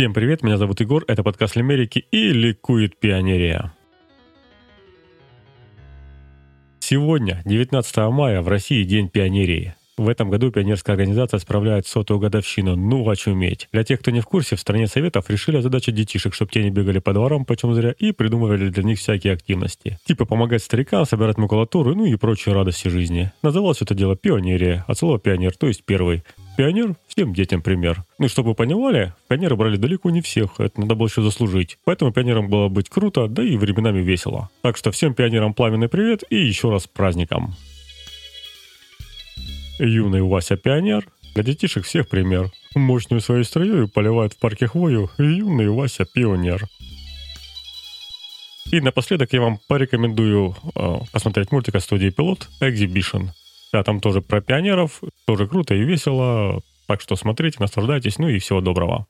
Всем привет, меня зовут Егор, это подкаст Лимерики и ликует пионерия. Сегодня, 19 мая, в России День пионерии. В этом году пионерская организация справляет сотую годовщину. Ну, очуметь. Для тех, кто не в курсе, в стране советов решили озадачить детишек, чтобы те не бегали по дворам почем зря и придумывали для них всякие активности. Типа помогать старикам, собирать макулатуру, ну и прочие радости жизни. Называлось это дело пионерия, от слова пионер, то есть первый. Пионер – всем детям пример. Ну чтобы вы понимали, пионеры брали далеко не всех, это надо было еще заслужить. Поэтому пионерам было быть круто, да и временами весело. Так что всем пионерам пламенный привет и еще раз праздником. Юный Вася пионер, для детишек всех пример. Мощную своей строей поливает в парке хвою юный Вася пионер. И напоследок я вам порекомендую э, посмотреть мультик от студии Пилот Exhibition. Да, там тоже про пионеров, тоже круто и весело. Так что смотрите, наслаждайтесь, ну и всего доброго.